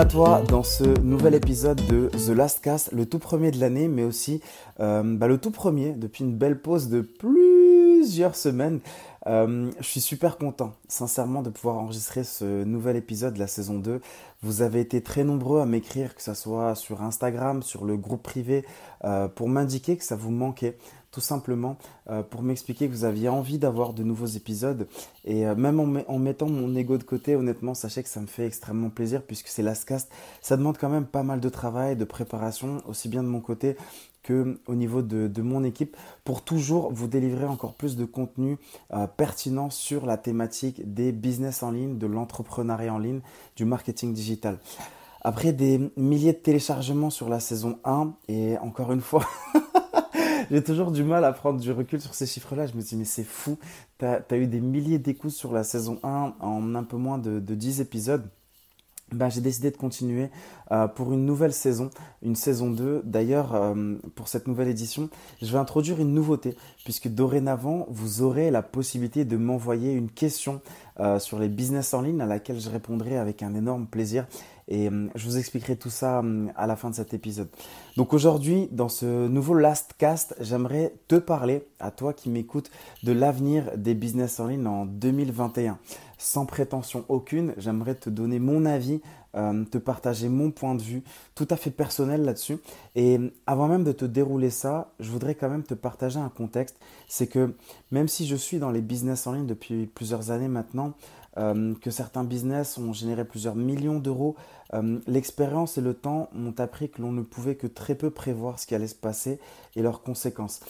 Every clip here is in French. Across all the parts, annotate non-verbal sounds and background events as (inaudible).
À toi dans ce nouvel épisode de The Last Cast, le tout premier de l'année, mais aussi euh, bah, le tout premier depuis une belle pause de plusieurs semaines. Euh, je suis super content, sincèrement, de pouvoir enregistrer ce nouvel épisode de la saison 2. Vous avez été très nombreux à m'écrire, que ce soit sur Instagram, sur le groupe privé, euh, pour m'indiquer que ça vous manquait tout simplement euh, pour m'expliquer que vous aviez envie d'avoir de nouveaux épisodes. Et euh, même en, mettant mon ego de côté, honnêtement, sachez que ça me fait extrêmement plaisir puisque c'est Lastcast. Ça demande quand même pas mal de travail, de préparation, aussi bien de mon côté que au niveau de, mon équipe, pour toujours vous délivrer encore plus de contenu euh, pertinent sur la thématique des business en ligne, de l'entrepreneuriat en ligne, du marketing digital. Après des milliers de téléchargements sur la saison 1, et encore une fois, (laughs) (laughs) J'ai toujours du mal à prendre du recul sur ces chiffres-là. Je me dis, mais c'est fou. Tu as, eu des milliers d'écoutes sur la saison 1 en un peu moins de, de 10 épisodes. Ben, j'ai décidé de continuer euh, pour une nouvelle saison, une saison 2. D'ailleurs, euh, pour cette nouvelle édition, je vais introduire une nouveauté, puisque dorénavant, vous aurez la possibilité de m'envoyer une question euh, sur les business en ligne à laquelle je répondrai avec un énorme plaisir. Et je vous expliquerai tout ça à la fin de cet épisode. Donc aujourd'hui, dans ce nouveau Last Cast, j'aimerais te parler, à toi qui m'écoutes, de l'avenir des business en ligne en 2021. Sans prétention aucune, j'aimerais te donner mon avis euh, te partager mon point de vue tout à fait personnel là-dessus. Et avant même de te dérouler ça, je voudrais quand même te partager un contexte. C'est que même si je suis dans les business en ligne depuis plusieurs années maintenant, euh, que certains business ont généré plusieurs millions d'euros, euh, l'expérience et le temps m'ont appris que l'on ne pouvait que très peu prévoir ce qui allait se passer et leurs conséquences.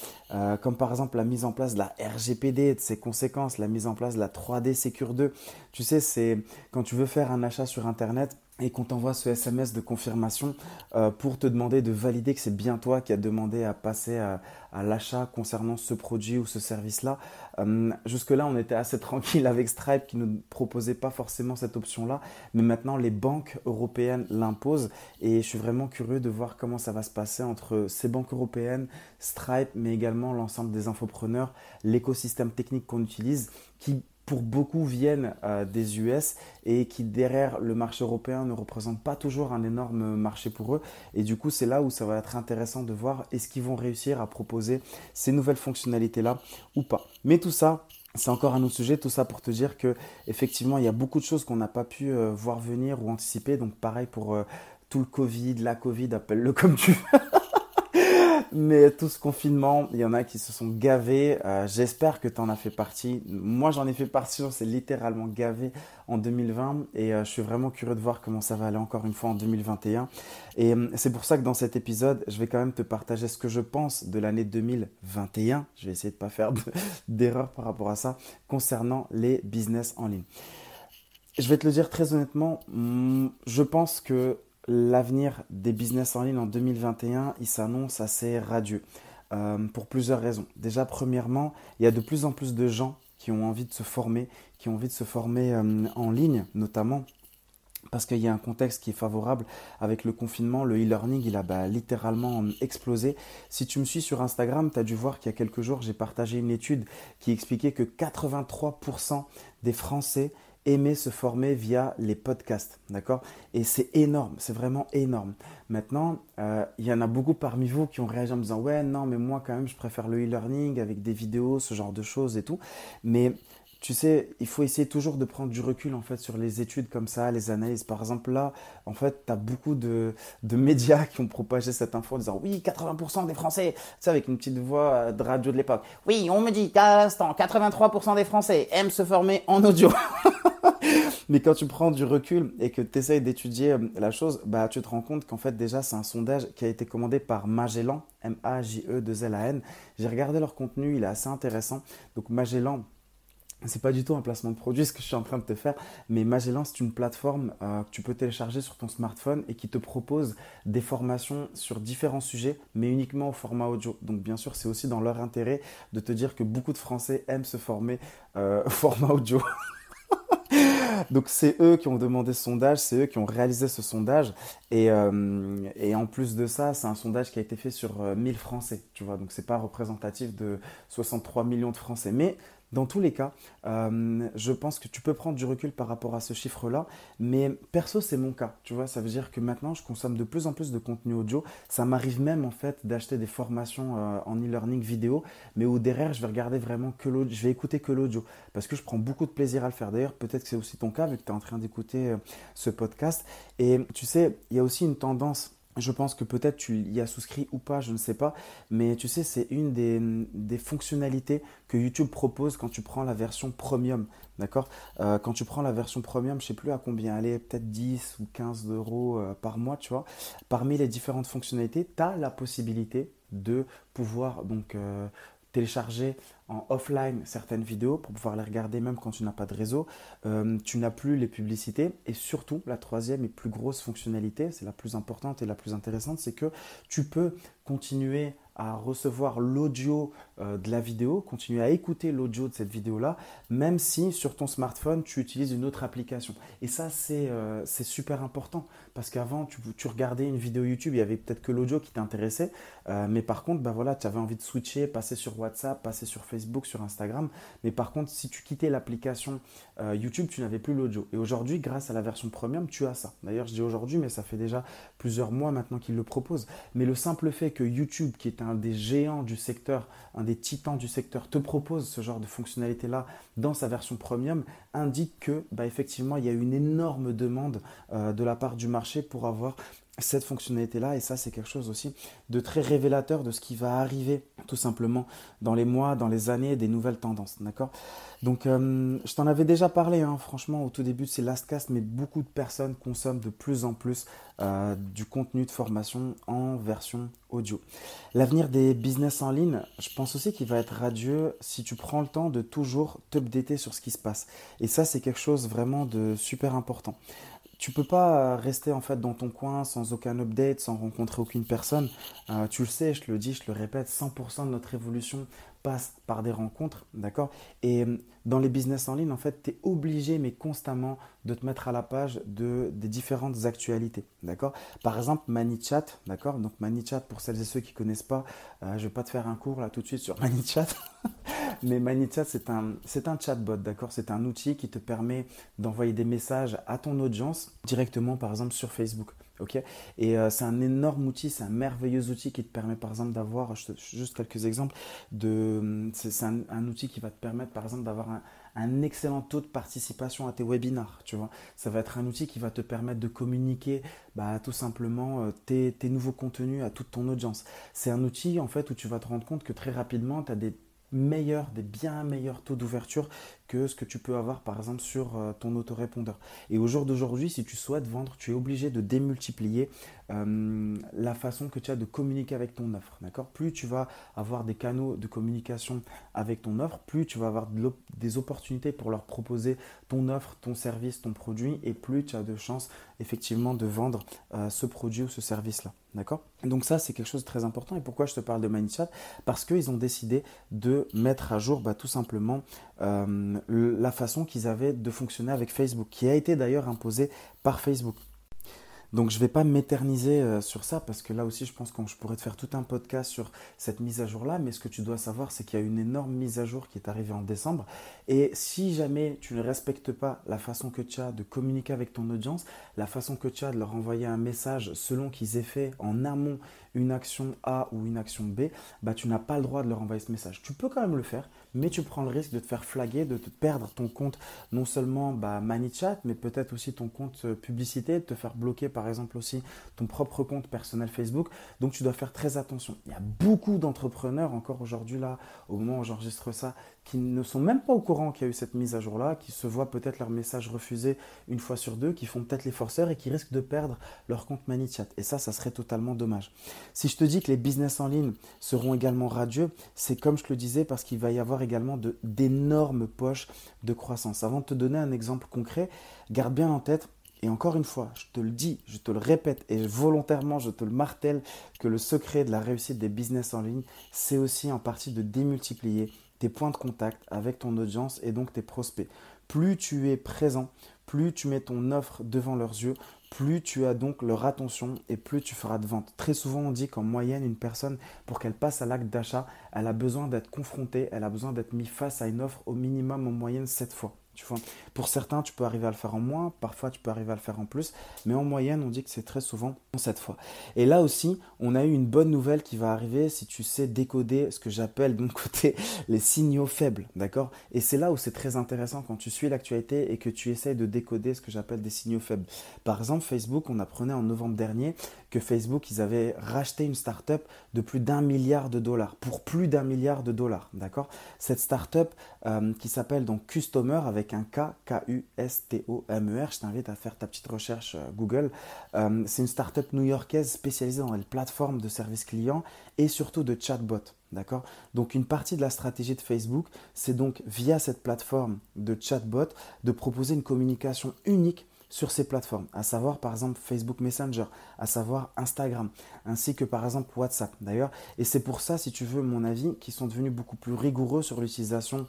comme par exemple la mise en place de la RGPD et de ses conséquences, la mise en place de la 3D Secure 2. Tu sais, c'est quand tu veux faire un achat sur Internet, et qu'on t'envoie ce SMS de confirmation euh, pour te demander de valider que c'est bien toi qui as demandé à passer à, l'achat concernant ce produit ou ce service-là. Euh, jusque-là, on était assez (laughs) tranquille avec Stripe qui ne proposait pas forcément cette option-là, mais maintenant les banques européennes l'imposent et je suis vraiment curieux de voir comment ça va se passer entre ces banques européennes, Stripe, mais également l'ensemble des infopreneurs, l'écosystème technique qu'on utilise qui pour beaucoup viennent euh, des US et qui derrière le marché européen ne représentent pas toujours un énorme marché pour eux. Et du coup, c'est là où ça va être intéressant de voir est-ce qu'ils vont réussir à proposer ces nouvelles fonctionnalités-là ou pas. Mais tout ça, c'est encore un autre sujet, tout ça pour te dire que effectivement il y a beaucoup de choses qu'on n'a pas pu euh, voir venir ou anticiper. Donc pareil pour euh, tout le Covid, la Covid, appelle-le comme tu veux. (laughs) Mais tout ce confinement, il y en a qui se sont gavés. Euh, j'espère que tu en as fait partie. Moi, j'en ai fait partie. On s'est littéralement gavé en 2020 et euh, je suis vraiment curieux de voir comment ça va aller encore une fois en 2021. Et euh, c'est pour ça que dans cet épisode, je vais quand même te partager ce que je pense de l'année 2021. Je vais essayer de ne pas faire (laughs) d'erreur par rapport à ça concernant les business en ligne. Je vais te le dire très honnêtement, mm, je pense que l'avenir des business en ligne en 2021, il s'annonce assez radieux euh, pour plusieurs raisons. Déjà, premièrement, il y a de plus en plus de gens qui ont envie de se former, qui ont envie de se former euh, en ligne notamment. Parce qu'il y a un contexte qui est favorable avec le confinement, le e-learning, il a bah, littéralement euh, explosé. Si tu me suis sur Instagram, tu as dû voir qu'il y a quelques jours, j'ai partagé une étude qui expliquait que 83% des Français aimer se former via les podcasts, d'accord? Et c'est énorme, c'est vraiment énorme. Maintenant, euh, il y en a beaucoup parmi vous qui ont réagi en me disant ouais non mais moi quand même je préfère le e-learning avec des vidéos, ce genre de choses et tout. Mais tu sais, il faut essayer toujours de prendre du recul en fait sur les études comme ça, les analyses. Par exemple, là, en fait, tu as beaucoup de, de, médias qui ont propagé cette info en disant oui, 80% des Français, tu sais, avec une petite voix de radio de l'époque. Oui, on me dit qu'à l'instant, 83% des Français aiment se former en audio. (laughs) Mais quand tu prends du recul et que tu essayes d'étudier euh, la chose, bah, tu te rends compte qu'en fait, déjà, c'est un sondage qui a été commandé par Magellan, M-A-J-E-2-L-A-N. J'ai regardé leur contenu, il est assez intéressant. Donc, Magellan, c'est pas du tout un placement de produit ce que je suis en train de te faire, mais Magellan c'est une plateforme euh, que tu peux télécharger sur ton smartphone et qui te propose des formations sur différents sujets, mais uniquement au format audio. Donc bien sûr c'est aussi dans leur intérêt de te dire que beaucoup de Français aiment se former euh, (laughs) au format audio. Donc c'est eux qui ont demandé ce sondage, c'est eux qui ont réalisé ce sondage. Et, euh, et en plus de ça, c'est un sondage qui a été fait sur 1000 Français, tu vois. Donc c'est pas représentatif de 63 millions de Français. Mais Dans tous les cas, euh, je pense que tu peux prendre du recul par rapport à ce chiffre-là, mais perso, c'est mon cas. Tu vois, ça veut dire que maintenant, je consomme de plus en plus de contenu audio. Ça m'arrive même en fait d'acheter des formations euh, en e-learning vidéo, mais où derrière, je vais regarder vraiment que l'audio, je vais écouter que l'audio, parce que je prends beaucoup de plaisir à le faire. D'ailleurs, peut-être que c'est aussi ton cas, vu que tu es en train d'écouter euh, ce podcast. Et tu sais, il y a aussi une tendance je pense que peut-être tu y as souscrit ou pas, je ne sais pas. Mais tu sais, c'est une des, fonctionnalités que YouTube propose quand tu prends la version premium. D'accord? Euh, Quand tu prends la version premium, je ne sais plus à combien elle est, peut-être 10 ou 15 euros euh, par mois, tu vois. Parmi les différentes fonctionnalités, tu as la possibilité de pouvoir donc euh, télécharger en offline certaines vidéos pour pouvoir les regarder même quand tu n'as pas de réseau. Euh, tu n'as plus les publicités. Et surtout, la troisième et plus grosse fonctionnalité, c'est la plus importante et la plus intéressante, c'est que tu peux continuer à recevoir l'audio euh, de la vidéo, continuer à écouter l'audio de cette vidéo-là, même si sur ton smartphone, tu utilises une autre application. Et ça, c'est euh, super important, parce qu'avant, tu, regardais une vidéo YouTube, il y avait peut-être que l'audio qui t'intéressait, euh, mais par contre, bah voilà, tu avais envie de switcher, passer sur WhatsApp, passer sur Facebook, sur Instagram, mais par contre, si tu quittais l'application YouTube, tu n'avais plus l'audio. Et aujourd'hui, grâce à la version premium, tu as ça. D'ailleurs, je dis aujourd'hui, mais ça fait déjà plusieurs mois maintenant qu'ils le proposent. Mais le simple fait que YouTube, qui est un des géants du secteur, un des titans du secteur, te propose ce genre de fonctionnalité-là dans sa version premium, indique que bah, effectivement il y a une énorme demande euh, de la part du marché pour avoir cette fonctionnalité-là. Et ça, c'est quelque chose aussi de très révélateur de ce qui va arriver tout simplement dans les mois, dans les années, des nouvelles tendances. D'accord? Donc, euh, je t'en avais déjà parlé, hein, franchement, au tout début de ces Lastcast, mais beaucoup de personnes consomment de plus en plus euh, du contenu de formation en version audio. L'avenir des business en ligne, je pense aussi qu'il va être radieux si tu prends le temps de toujours t'updater sur ce qui se passe. Et ça, c'est quelque chose vraiment de super important tu peux pas rester en fait dans ton coin sans aucun update, sans rencontrer aucune personne. Euh, tu le sais, je le dis, je le répète, 100% de notre évolution passe par des rencontres, d'accord? Et euh, dans les business en ligne, en fait, tu es obligé, mais constamment, de te mettre à la page de, des différentes actualités, d'accord? Par exemple, ManyChat, d'accord? Donc ManyChat, pour celles et ceux qui ne connaissent pas, euh, je ne vais pas te faire un cours là tout de suite sur (laughs) ManyChat, mais ManyChat, c'est un, c'est un chatbot, d'accord? C'est un outil qui te permet d'envoyer des messages à ton audience directement, par exemple, sur Facebook. Et euh, c'est un énorme outil, c'est un merveilleux outil qui te permet par exemple d'avoir, juste quelques exemples, de, c'est un, outil qui va te permettre par exemple d'avoir un, excellent taux de participation à tes webinars, tu vois? Ça va être un outil qui va te permettre de communiquer bah, tout simplement euh, tes, tes nouveaux contenus à toute ton audience. C'est un outil en fait où tu vas te rendre compte que très rapidement, tu as des meilleurs, des bien meilleurs taux d'ouverture que ce que tu peux avoir par exemple sur euh, ton autorépondeur. Et au jour d'aujourd'hui, si tu souhaites vendre, tu es obligé de démultiplier euh, la façon que tu as de communiquer avec ton offre. D'accord? Plus tu vas avoir des canaux de communication avec ton offre, plus tu vas avoir des opportunités pour leur proposer ton offre, ton service, ton produit, et plus tu as de chances effectivement de vendre euh, ce produit ou ce service-là. D'accord? Donc ça, c'est quelque chose de très important. Et pourquoi je te parle de ManyChat Parce qu'ils ont décidé de mettre à jour bah, tout simplement la façon qu'ils avaient de fonctionner avec Facebook, qui a été d'ailleurs imposée par Facebook. Donc je ne vais pas m'éterniser euh, sur ça parce que là aussi je pense que je pourrais te faire tout un podcast sur cette mise à jour là, mais ce que tu dois savoir c'est qu'il y a une énorme mise à jour qui est arrivée en décembre et si jamais tu ne respectes pas la façon que tu as de communiquer avec ton audience, la façon que tu as de leur envoyer un message selon qu'ils aient fait en amont une action A ou une action B, bah tu n'as pas le droit de leur envoyer ce message. Tu peux quand même le faire, mais tu prends le risque de te faire flaguer, de te perdre ton compte, non seulement bah, ManyChat, mais peut-être aussi ton compte euh, publicité, de te faire bloquer par exemple aussi ton propre compte personnel Facebook. Donc tu dois faire très attention. Il y a beaucoup d'entrepreneurs encore aujourd'hui là, au moment où j'enregistre ça, qui ne sont même pas au courant qu'il y a eu cette mise à jour-là, qui se voient peut-être leur message refusé une fois sur deux, qui font peut-être les forceurs et qui risquent de perdre leur compte ManyChat. Et ça, ça serait totalement dommage. Si je te dis que les business en ligne seront également radieux, c'est comme je le disais parce qu'il va y avoir également d'énormes poches de croissance. Avant de te donner un exemple concret, garde bien en tête et encore une fois, je te le dis, je te le répète et volontairement je te le martèle que le secret de la réussite des business en ligne, c'est aussi en partie de démultiplier tes points de contact avec ton audience et donc tes prospects. Plus tu es présent, plus tu mets ton offre devant leurs yeux, plus tu as donc leur attention et plus tu feras de ventes. Très souvent, on dit qu'en moyenne, une personne, pour qu'elle passe à l'acte d'achat, elle a besoin d'être confrontée, elle a besoin d'être mise face à une offre au minimum en moyenne 7 fois. Pour certains, tu peux arriver à le faire en moins, parfois tu peux arriver à le faire en plus, mais en moyenne, on dit que c'est très souvent cette fois. Et là aussi, on a eu une bonne nouvelle qui va arriver si tu sais décoder ce que j'appelle de mon (laughs) côté les signaux faibles, d'accord? Et c'est là où c'est très intéressant quand tu suis l'actualité et que tu essayes de décoder ce que j'appelle des signaux faibles. Par exemple, Facebook, on apprenait en novembre dernier que Facebook, ils avaient racheté une start-up de plus d'un milliard de dollars, pour plus d'un milliard de dollars, d'accord? Cette start-up euh, qui s'appelle donc Customer avec un K, K-U-S-T-O-M-E-R, je t'invite à faire ta petite recherche euh, Google. Euh, c'est une start-up new-yorkaise spécialisée dans les plateformes de services clients et surtout de chatbot. D'accord? Donc une partie de la stratégie de Facebook, c'est donc via cette plateforme de chatbot de proposer une communication unique sur ces plateformes, à savoir par exemple Facebook Messenger, à savoir Instagram, ainsi que par exemple WhatsApp d'ailleurs. Et c'est pour ça, si tu veux mon avis, qu'ils sont devenus beaucoup plus rigoureux sur l'utilisation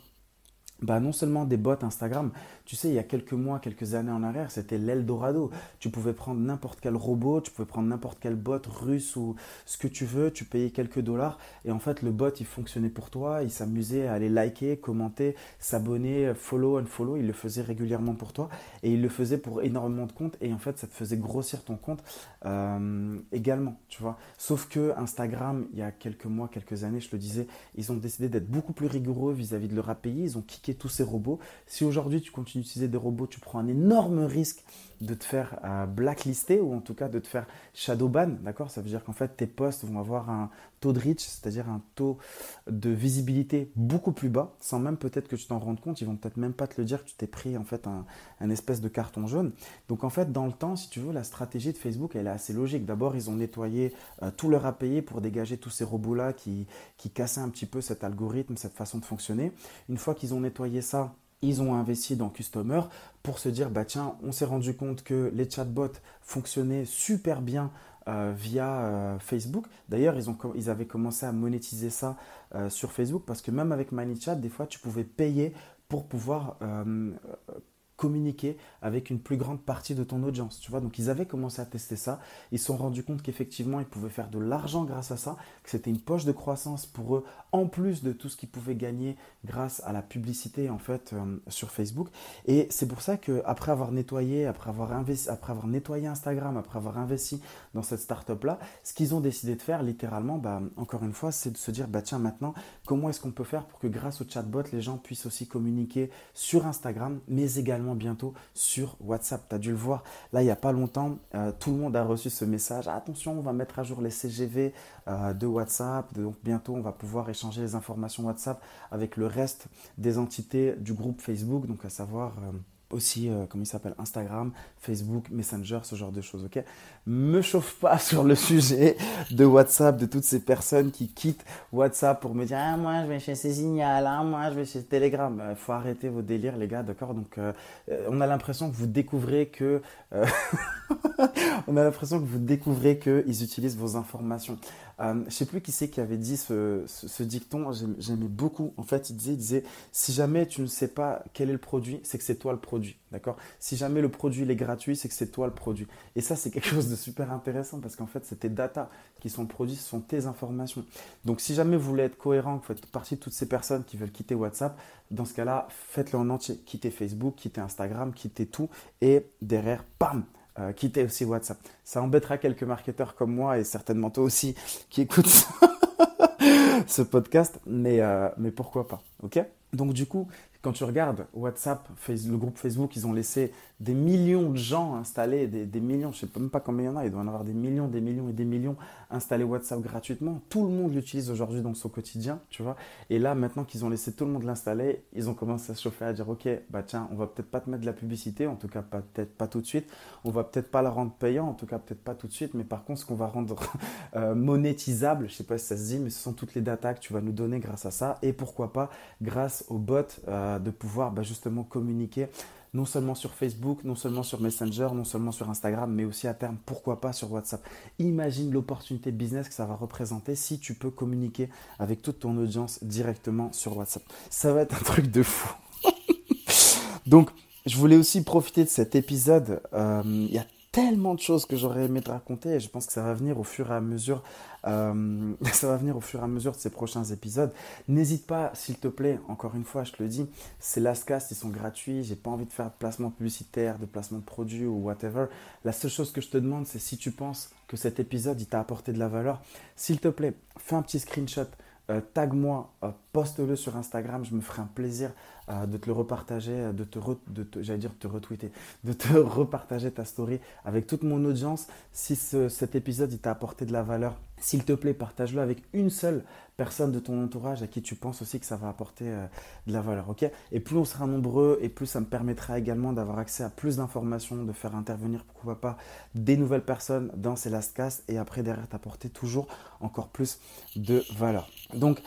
bah, non seulement des bots Instagram, tu sais, il y a quelques mois, quelques années en arrière, c'était l'Eldorado. Tu pouvais prendre n'importe quel robot, tu pouvais prendre n'importe quel bot russe ou ce que tu veux, tu payais quelques dollars et en fait, le bot, il fonctionnait pour toi, il s'amusait à aller liker, commenter, s'abonner, follow, unfollow, il le faisait régulièrement pour toi et il le faisait pour énormément de comptes et en fait, ça te faisait grossir ton compte euh, également, tu vois. Sauf que Instagram, il y a quelques mois, quelques années, je le disais, ils ont décidé d'être beaucoup plus rigoureux vis-à-vis de leur API, ils ont kické tous ces robots. Si aujourd'hui tu continues d'utiliser des robots, tu prends un énorme risque de te faire euh, blacklister ou en tout cas de te faire shadowban, d'accord? Ça veut dire qu'en fait tes posts vont avoir un taux de reach, c'est-à-dire un taux de visibilité beaucoup plus bas, sans même peut-être que tu t'en rendes compte, ils vont peut-être même pas te le dire que tu t'es pris en fait un, espèce de carton jaune. Donc en fait dans le temps, si tu veux, la stratégie de Facebook elle est assez logique. D'abord ils ont nettoyé euh, tout leur API pour dégager tous ces robots-là qui, qui cassaient un petit peu cet algorithme, cette façon de fonctionner. Une fois qu'ils ont nettoyé ça, ils ont investi dans Customer pour se dire bah tiens, on s'est rendu compte que les chatbots fonctionnaient super bien euh, via euh, Facebook. D'ailleurs, ils, ils avaient commencé à monétiser ça euh, sur Facebook parce que même avec ManyChat, des fois, tu pouvais payer pour pouvoir communiquer avec une plus grande partie de ton audience. Tu vois, donc ils avaient commencé à tester ça. Ils se sont rendus compte qu'effectivement, ils pouvaient faire de l'argent grâce à ça, que c'était une poche de croissance pour eux, en plus de tout ce qu'ils pouvaient gagner grâce à la publicité en fait euh, sur Facebook. Et c'est pour ça que après avoir nettoyé, après avoir investi, après avoir nettoyé Instagram, après avoir investi dans cette startup là, ce qu'ils ont décidé de faire, littéralement, bah, encore une fois, c'est de se dire bah tiens maintenant, comment est-ce qu'on peut faire pour que grâce au chatbot, les gens puissent aussi communiquer sur Instagram, mais également bientôt sur WhatsApp. Tu as dû le voir, là, il n'y a pas longtemps, euh, tout le monde a reçu ce message. Attention, on va mettre à jour les CGV euh, de WhatsApp. Donc, bientôt, on va pouvoir échanger les informations WhatsApp avec le reste des entités du groupe Facebook, donc à savoir... Euh, aussi, euh, comment il s'appelle, Instagram, Facebook, Messenger, ce genre de choses, ok? Me chauffe pas (laughs) sur le sujet de WhatsApp, de toutes ces personnes qui quittent WhatsApp pour me dire, ah, moi, je vais chez Signal, ah, moi, je vais chez Telegram. Il euh, faut arrêter vos délires, les gars, d'accord? Donc, euh, on a l'impression que vous découvrez que... (laughs) on a l'impression que vous découvrez qu'ils utilisent vos informations. Euh, je sais plus qui c'est qui avait dit ce, dicton, j'aimais beaucoup. En fait, il disait, il si jamais tu ne sais pas quel est le produit, c'est que c'est toi le produit. D'accord? Si jamais le produit est gratuit, c'est que c'est toi le produit. Et ça, c'est quelque chose de super intéressant parce qu'en fait, c'est tes data qui sont le produit, ce sont tes informations. Donc, si jamais vous voulez être cohérent, vous faites partie de toutes ces personnes qui veulent quitter WhatsApp, dans ce cas-là, faites-le en entier. Quittez Facebook, quittez Instagram, quittez tout. Et derrière, bam euh, quittez aussi WhatsApp. Ça embêtera quelques marketeurs comme moi et certainement toi aussi qui écoutent (laughs) ce podcast, mais, euh, mais pourquoi pas, ok? Donc du coup, quand tu regardes WhatsApp, le groupe Facebook, ils ont laissé des millions de gens installés, des, millions, je ne sais même pas combien il y en a, il doit en avoir des millions, des millions et des millions installés WhatsApp gratuitement. Tout le monde l'utilise aujourd'hui dans son quotidien, tu vois. Et là, maintenant qu'ils ont laissé tout le monde l'installer, ils ont commencé à se chauffer, à dire, ok, bah tiens, on va peut-être pas te mettre de la publicité, en tout cas peut-être pas tout de suite. On va peut-être pas la rendre payant, en tout cas peut-être pas tout de suite, mais par contre, ce qu'on va rendre (laughs) euh, monétisable, je sais pas si ça se dit, mais ce sont toutes les datas que tu vas nous donner grâce à ça, et pourquoi pas grâce au bot euh, de pouvoir bah, justement communiquer non seulement sur Facebook, non seulement sur Messenger, non seulement sur Instagram, mais aussi à terme, pourquoi pas sur WhatsApp. Imagine l'opportunité business que ça va représenter si tu peux communiquer avec toute ton audience directement sur WhatsApp. Ça va être un truc de fou. (laughs) Donc, je voulais aussi profiter de cet épisode. Euh, tellement de choses que j'aurais aimé te raconter et je pense que ça va venir au fur et à mesure euh, (laughs) ça va venir au fur et à mesure de ces prochains épisodes. N'hésite pas s'il te plaît encore une fois je te le dis c'est Lastcast ils sont gratuits j'ai pas envie de faire de placement publicitaire de placement de produits ou whatever. La seule chose que je te demande c'est si tu penses que cet épisode t'a apporté de la valeur s'il te plaît fais un petit screenshot euh, tag-moi, euh, poste-le sur Instagram, je me ferai un plaisir euh, de te le repartager, de te, te retweeter, (laughs) de te repartager ta story avec toute mon audience. Si cet épisode t'a apporté de la valeur, s'il te plaît, partage-le avec une seule personne de ton entourage à qui tu penses aussi que ça va apporter euh, de la valeur. ok? Et plus on sera nombreux et plus ça me permettra également d'avoir accès à plus d'informations, de faire intervenir, pourquoi pas, des nouvelles personnes dans ces lastcasts et après derrière t'apporter toujours encore plus de valeur. Donc,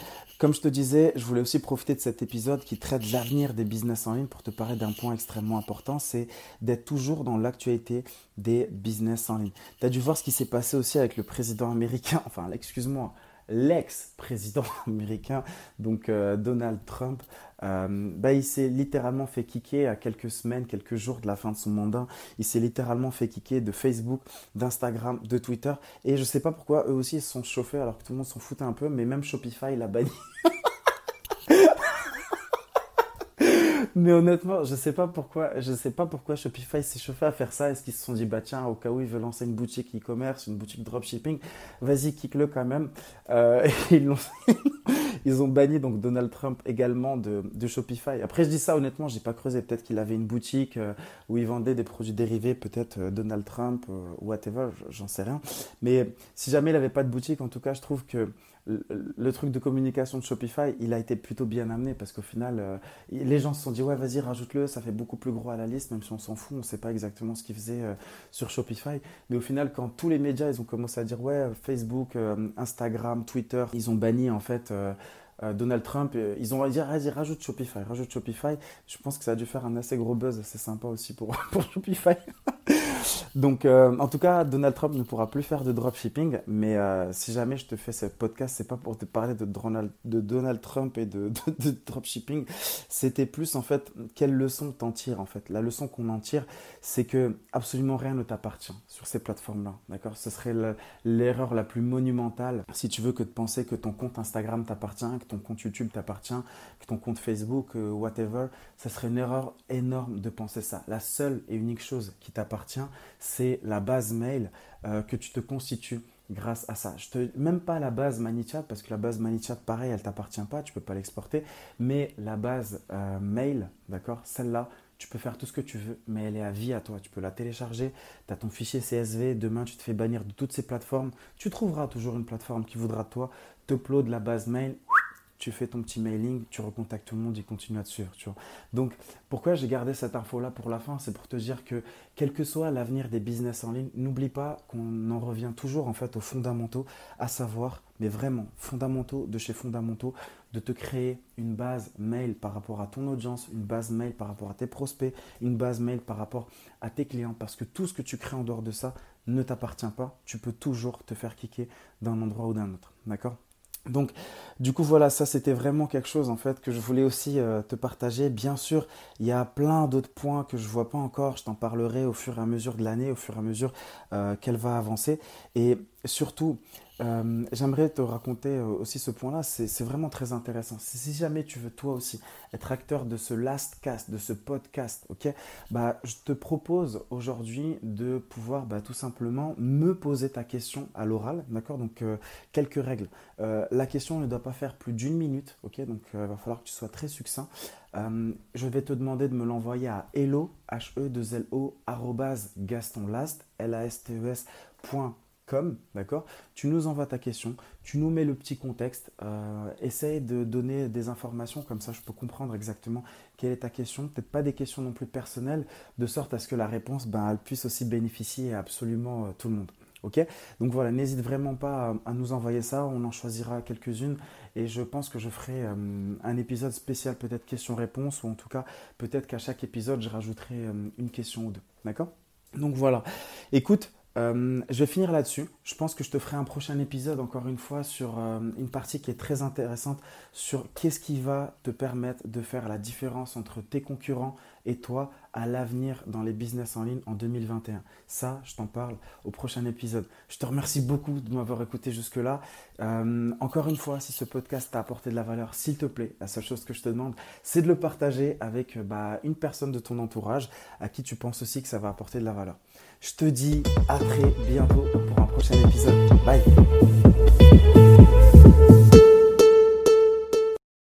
comme je te disais, je voulais aussi profiter de cet épisode qui traite l'avenir des business en ligne pour te parler d'un point extrêmement important, c'est d'être toujours dans l'actualité des business en ligne. Tu as dû voir ce qui s'est passé aussi avec le président américain, (laughs) enfin, excuse-moi, l'ex-président (laughs) américain, donc euh, Donald Trump, euh, bah, il s'est littéralement fait kicker à quelques semaines, quelques jours de la fin de son mandat. Il s'est littéralement fait kicker de Facebook, d'Instagram, de Twitter. Et je ne sais pas pourquoi eux aussi ils se sont chauffés alors que tout le monde s'en foutait un peu, mais même Shopify l'a banni. (laughs) Mais honnêtement, je sais pas pourquoi, je sais pas pourquoi Shopify s'est chauffé à faire ça. Est-ce qu'ils se sont dit, bah tiens, au cas où il veut lancer une boutique e-commerce, une boutique dropshipping, vas-y, kick-le quand même. Euh, (laughs) ils, ont, (laughs) ils ont banni donc Donald Trump également de, de Shopify. Après, je dis ça honnêtement, j'ai pas creusé. Peut-être qu'il avait une boutique euh, où il vendait des produits dérivés, peut-être euh, Donald Trump, whatever, j'en sais rien. Mais si jamais il avait pas de boutique, en tout cas, je trouve que le truc de communication de Shopify, il a été plutôt bien amené parce qu'au final, euh, les gens se sont dit ouais vas-y rajoute-le, ça fait beaucoup plus gros à la liste, même si on s'en fout, on ne sait pas exactement ce qu'ils faisaient euh, sur Shopify. Mais au final, quand tous les médias ils ont commencé à dire ouais Facebook, euh, Instagram, Twitter, ils ont banni en fait. Donald Trump, ils ont dit vas-y rajoute Shopify, rajoute Shopify. Je pense que ça a dû faire un assez gros buzz, c'est sympa aussi pour, (laughs) pour Shopify. Donc, euh, en tout cas, Donald Trump ne pourra plus faire de dropshipping. Mais euh, si jamais je te fais ce podcast, c'est pas pour te parler de Donald, de Donald Trump et (laughs) de, dropshipping. C'était plus en fait quelle leçon t'en tires en fait. La leçon qu'on en tire, c'est que absolument rien ne t'appartient sur ces plateformes-là. D'accord? Ce serait l'erreur la plus monumentale si tu veux que de penser que ton compte Instagram t'appartient, que ton compte YouTube t'appartient, que ton compte Facebook, euh, whatever. Ça serait une erreur énorme de penser ça. La seule et unique chose qui t'appartient, c'est la base mail euh, que tu te constitues grâce à ça. Même pas la base ManyChat, parce que la base ManyChat, pareil, elle t'appartient pas, tu peux pas l'exporter, mais la base euh, mail, d'accord, celle-là, tu peux faire tout ce que tu veux, mais elle est à vie à toi. Tu peux la télécharger, tu as ton fichier CSV, demain tu te fais bannir de toutes ces plateformes, tu trouveras toujours une plateforme qui voudra de toi, t'upload la base mail, tu fais ton petit mailing, tu recontactes tout le monde, il continue à te suivre. Donc, pourquoi j'ai gardé cette info-là pour la fin? C'est pour te dire que, quel que soit l'avenir des business en ligne, n'oublie pas qu'on en revient toujours en fait aux fondamentaux, à savoir, mais vraiment fondamentaux de chez fondamentaux, de te créer une base mail par rapport à ton audience, une base mail par rapport à tes prospects, une base mail par rapport à tes clients, parce que tout ce que tu crées en dehors de ça ne t'appartient pas. Tu peux toujours te faire kicker d'un endroit ou d'un autre. D'accord? Donc, du coup, voilà, ça c'était vraiment quelque chose en fait que je voulais aussi euh, te partager. Bien sûr, il y a plein d'autres points que je vois pas encore. Je t'en parlerai au fur et à mesure de l'année, au fur et à mesure euh, qu'elle va avancer. Et surtout, euh, j'aimerais te raconter euh, aussi ce point-là, c'est vraiment très intéressant. Si jamais tu veux toi aussi être acteur de ce last cast, de ce podcast, ok, bah, je te propose aujourd'hui de pouvoir bah, tout simplement me poser ta question à l'oral, d'accord? Donc euh, quelques règles. la question ne doit pas faire plus d'une minute, ok? Donc il va falloir que tu sois très succinct. je vais te demander de me l'envoyer à hello, h e 2 l o gastonlast, l a s t e s comme, d'accord? Tu nous envoies ta question, tu nous mets le petit contexte, euh, essaye de donner des informations, comme ça je peux comprendre exactement quelle est ta question, peut-être pas des questions non plus personnelles, de sorte à ce que la réponse, ben, elle puisse aussi bénéficier à absolument euh, tout le monde. Ok? Donc voilà, n'hésite vraiment pas à, nous envoyer ça, on en choisira quelques-unes et je pense que je ferai euh, un épisode spécial, peut-être question-réponse, ou en tout cas, peut-être qu'à chaque épisode, je rajouterai une question ou deux. D'accord? Donc voilà. Écoute, euh, je vais finir là-dessus. Je pense que je te ferai un prochain épisode, encore une fois, sur euh, une partie qui est très intéressante, sur qu'est-ce qui va te permettre de faire la différence entre tes concurrents et toi à l'avenir dans les business en ligne en 2021. Ça, je t'en parle au prochain épisode. Je te remercie beaucoup de m'avoir écouté jusque-là. Euh, encore une fois, si ce podcast t'a apporté de la valeur, s'il te plaît, la seule chose que je te demande, c'est de le partager avec bah, une personne de ton entourage à qui tu penses aussi que ça va apporter de la valeur. Je te dis à très bientôt pour un prochain épisode. Bye